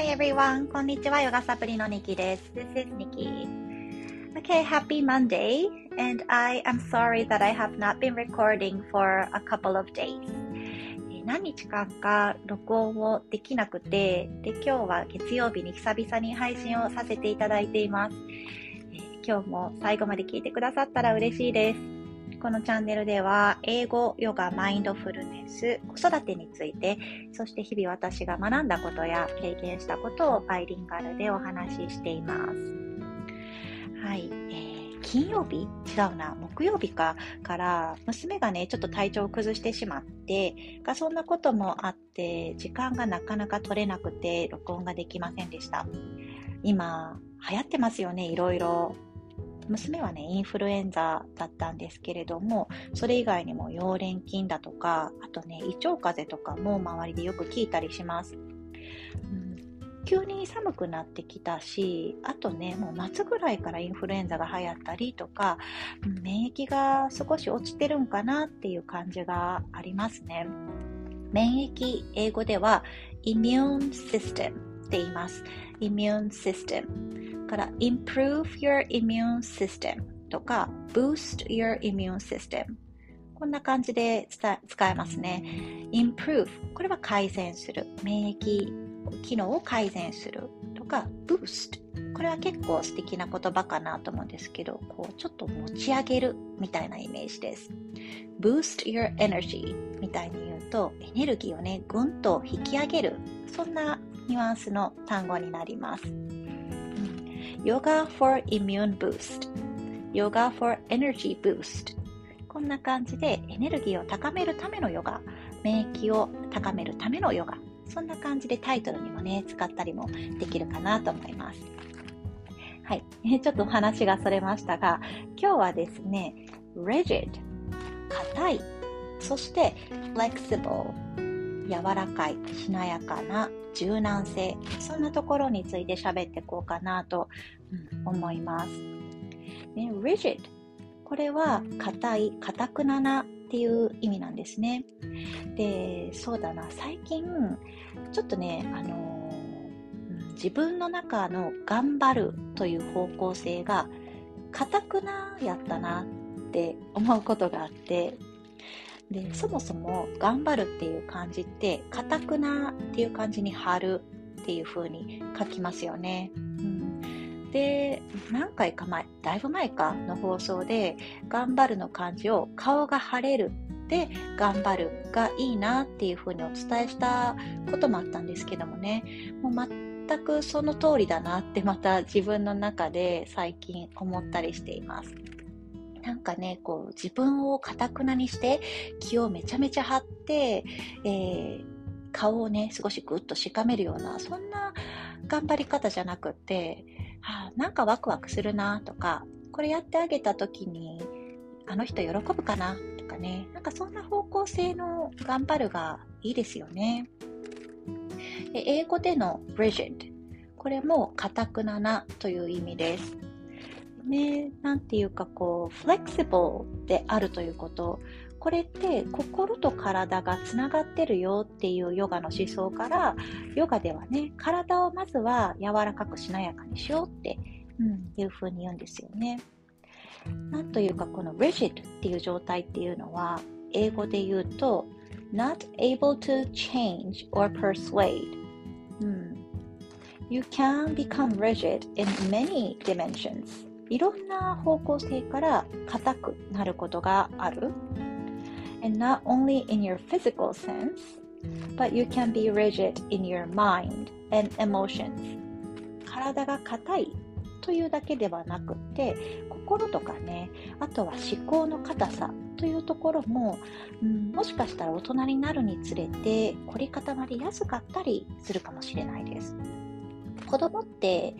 Hi everyone! こんにちは、ヨガサプリのニキです。This is Nikki. Okay, happy Monday, and I am sorry that I have not been recording for a couple of days. 何日間か録音をできなくて、で、今日は月曜日に久々に配信をさせていただいています。今日も最後まで聞いてくださったら嬉しいです。このチャンネルでは、英語、ヨガ、マインドフルネス、子育てについて、そして日々私が学んだことや経験したことをバイリンガルでお話ししています。はい。えー、金曜日？違うな、木曜日かから、娘がね、ちょっと体調を崩してしまって、がそんなこともあって、時間がなかなか取れなくて、録音ができませんでした。今、流行ってますよね、いろいろ。娘はね、インフルエンザだったんですけれども、それ以外にも溶連菌だとか、あとね、胃腸風邪とかも周りでよく聞いたりします。うん急に寒くなってきたし、あとね、もう夏ぐらいからインフルエンザが流行ったりとか、免疫が少し落ちてるんかなっていう感じがありますね。免疫、英語では immune system って言います。immune system。から improve your immune system とか boost your immune system こんな感じで使えますね。improve これは改善する。免疫機能を改善するとか boost これは結構素敵な言葉かなと思うんですけど、こうちょっと持ち上げるみたいなイメージです。boost your energy みたいに言うと、エネルギーをね、ぐんと引き上げる。そんなニュアンスの単語になります。Yoga for Immune Boost. Yoga for Energy Boost. こんな感じでエネルギーを高めるためのヨガ。免疫を高めるためのヨガ。そんな感じでタイトルにもね使ったりもできるかなと思います。はい、ちょっとお話がそれましたが今日はですね rigid 硬いそして flexible 柔らかいしなやかな柔軟性そんなところについて喋っていこうかなと、思います、ね、rigid これは硬い硬くななっていう意味なんですね。でそうだな。最近ちょっとねあの、自分の中の頑張るという方向性が硬くなやったなって思うことがあってでそもそも頑張るっていう漢字って硬くなっていう漢字に貼るっていう風に書きますよね。うん、で何回か前だいぶ前かの放送で頑張るの漢字を顔が晴れるで頑張るがいいなっていう風にお伝えしたこともあったんですけどもねもう全くその通りだなってまた自分の中で最近思ったりしています。なんかね、こう自分をかたくなにして気をめちゃめちゃ張って、えー、顔をね、少しぐっとしかめるような、そんな頑張り方じゃなくって、はあ、なんかワクワクするなとか、これやってあげた時に、あの人喜ぶかなとかね、なんかそんな方向性の頑張るがいいですよね。で英語での rigid、これもかたくななという意味です。ね、なんていうかこう、フレキシブルであるということ。これって心と体がつながってるよっていうヨガの思想から、ヨガではね、体をまずは柔らかくしなやかにしようって、うん、いう風に言うんですよね。なんというかこの rigid っていう状態っていうのは、英語で言うと、not able to change or persuade、うん、You can become rigid in many dimensions いろんな方向性から硬くなることがある。And not only in your physical sense, but you can be rigid in your mind and emotions. 体が硬いというだけではなくて、心とかね、あとは思考の硬さというところも、うん、もしかしたら大人になるにつれて凝り固まりやすかったりするかもしれないです。子供って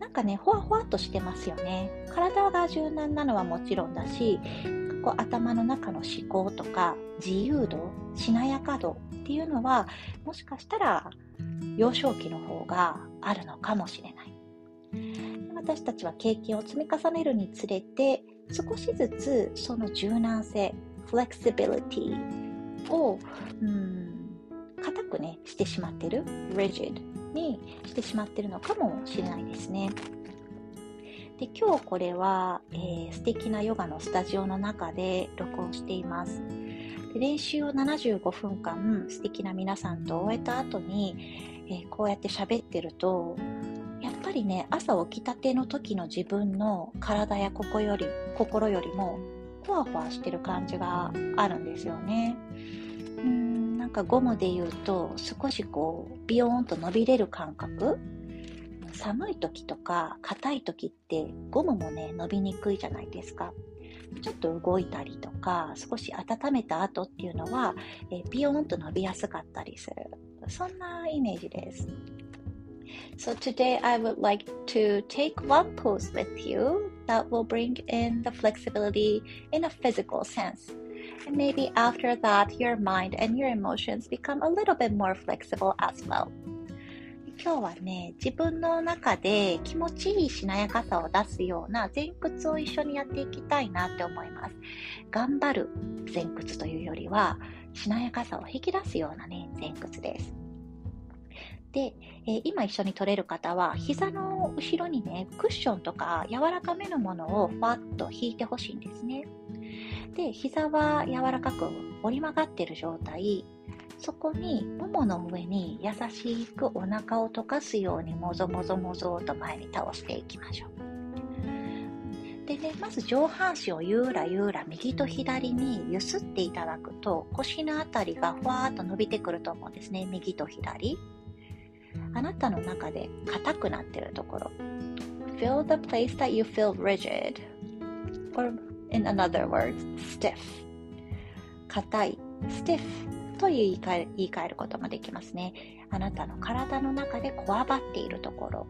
なんかね、ほわほわっとしてますよね。体が柔軟なのはもちろんだし、こう頭の中の思考とか自由度、しなやか度っていうのは、もしかしたら幼少期の方があるのかもしれない。私たちは経験を積み重ねるにつれて、少しずつその柔軟性、フレキシビリティを、うん、硬くね、してしまってる、rigid にしてしまってるのかもしれないですね。で今日これは、えー、素敵なヨガのスタジオの中で録音しています。で練習を75分間素敵な皆さんと終えた後に、えー、こうやって喋ってるとやっぱりね朝起きたての時の自分の体や心より心よりもふわふわしてる感じがあるんですよね。なんかゴムで言うと少しこうビヨーンと伸びれる感覚？寒い時とか硬い時ってゴムもね伸びにくいじゃないですか。ちょっと動いたりとか少し温めた後っていうのは、えビヨーンと伸びやすかったりするそんなイメージです。So today I would like to take one pose with you that will bring in the flexibility in a physical sense. And maybe after that, your mind and your emotions become a little bit more flexible as well. 今日はね、自分の中で気持ちいいしなやかさを出すような前屈を一緒にやっていきたいなって思います。頑張る前屈というよりは、しなやかさを引き出すようなね、前屈です。で、えー、今一緒に取れる方は膝の後ろにねクッションとか柔らかめのものをふわっと引いてほしいんですねで膝は柔らかく折り曲がってる状態そこにももの上に優しくお腹を溶かすようにもぞもぞもぞと前に倒していきましょうでね、まず上半身をゆらゆら右と左に揺すっていただくと腰のあたりがふわーっと伸びてくると思うんですね。右と左。あなたの中で硬くなってるところ Feel the place that you feel rigid or in another word, stiff 硬い stiff と言い換え言い換えることもできますねあなたの体の中でこわばっているところ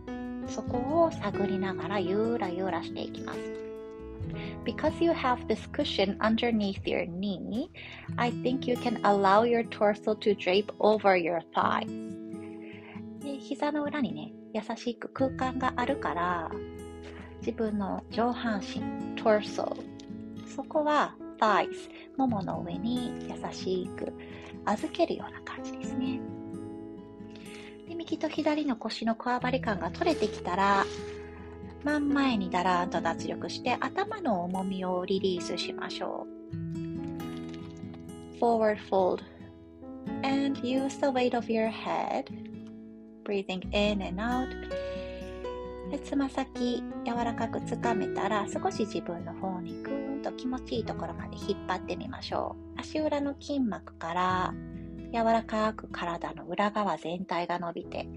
そこを探りながらゆらゆらしていきます Because you have this cushion underneath your knee, I think you can allow your torso to drape over your thighs. 膝の裏にね、優しく空間があるから、自分の上半身、torso、そこは thighs、ももの上に優しく預けるような感じですね。で右と左の腰のこわばり感が取れてきたら、真ん前にだらーんと脱力して頭の重みをリリースしましょう。Forward fold and use the weight of your head breathing in and out でつま先柔らかくつかめたら少し自分の方にと気持ちいいところまで引っ張ってみましょう足裏の筋膜から柔らかく体の裏側全体が伸びて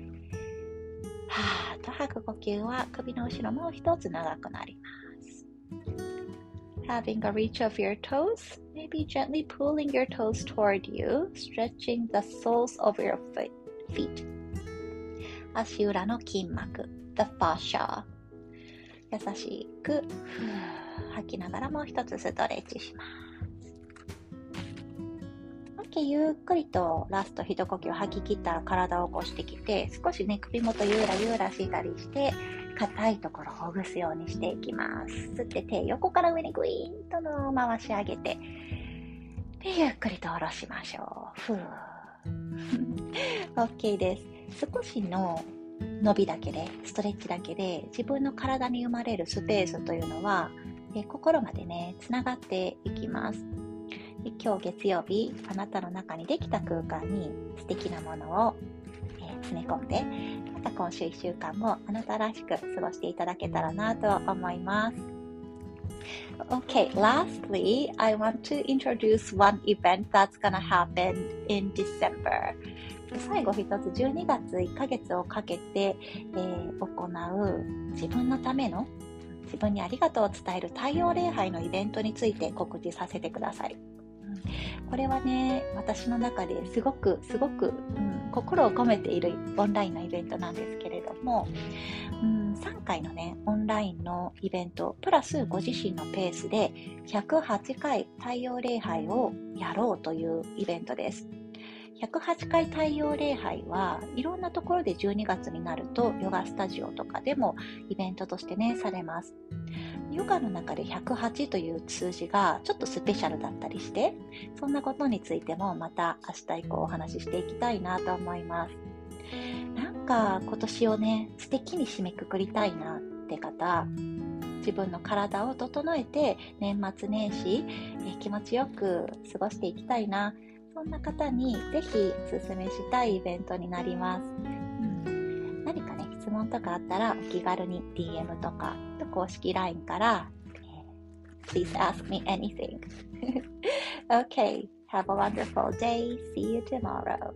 はーっと吐く呼吸は首の後ろもう一つ長くなります Having a reach of your toes, maybe gently pulling your toes toward you, stretching the soles of your feet. 足裏の筋膜 the fascia 優しく吐きながらもう一つストレッチします。OK ゆっくりとラスト一呼吸吐き切ったら体を起こしてきて少しね首元ゆらゆらしたりして硬いところをほぐすようにしていきます。吸って手横から上にグイーンとの回し上げてでゆっくりと下ろしましょう。ふー。OK です。少しの伸びだけで、ストレッチだけで、自分の体に生まれるスペースというのは、え心までね、つながっていきます。で今日月曜日、あなたの中にできた空間に素敵なものを、えー、詰め込んで、また今週1週間もあなたらしく過ごしていただけたらなと思います。Okay, lastly, I want to introduce one event that's gonna happen in December. 最後一つ12月1ヶ月をかけて、えー、行う自分のための自分にありがとうを伝える太陽礼拝のイベントについて告知させてください。これはね、私の中ですごく、すごく、うん、心を込めているオンラインのイベントなんですけれども、うん、3回のね、オンラインのイベント、プラスご自身のペースで108回太陽礼拝をやろうというイベントです。108回太陽礼拝はいろんなところで12月になるとヨガスタジオとかでもイベントとしてねされますヨガの中で108という数字がちょっとスペシャルだったりしてそんなことについてもまた明日以降お話ししていきたいなと思いますなんか今年をね、素敵に締めくくりたいなって方、自分の体を整えて年末年始、え気持ちよく過ごしていきたいな。そんな方にぜひおすすめしたいイベントになります。うん、何かね、質問とかあったらお気軽に DM とか公式 LINE から、Please ask me anything. okay, have a wonderful day. See you tomorrow.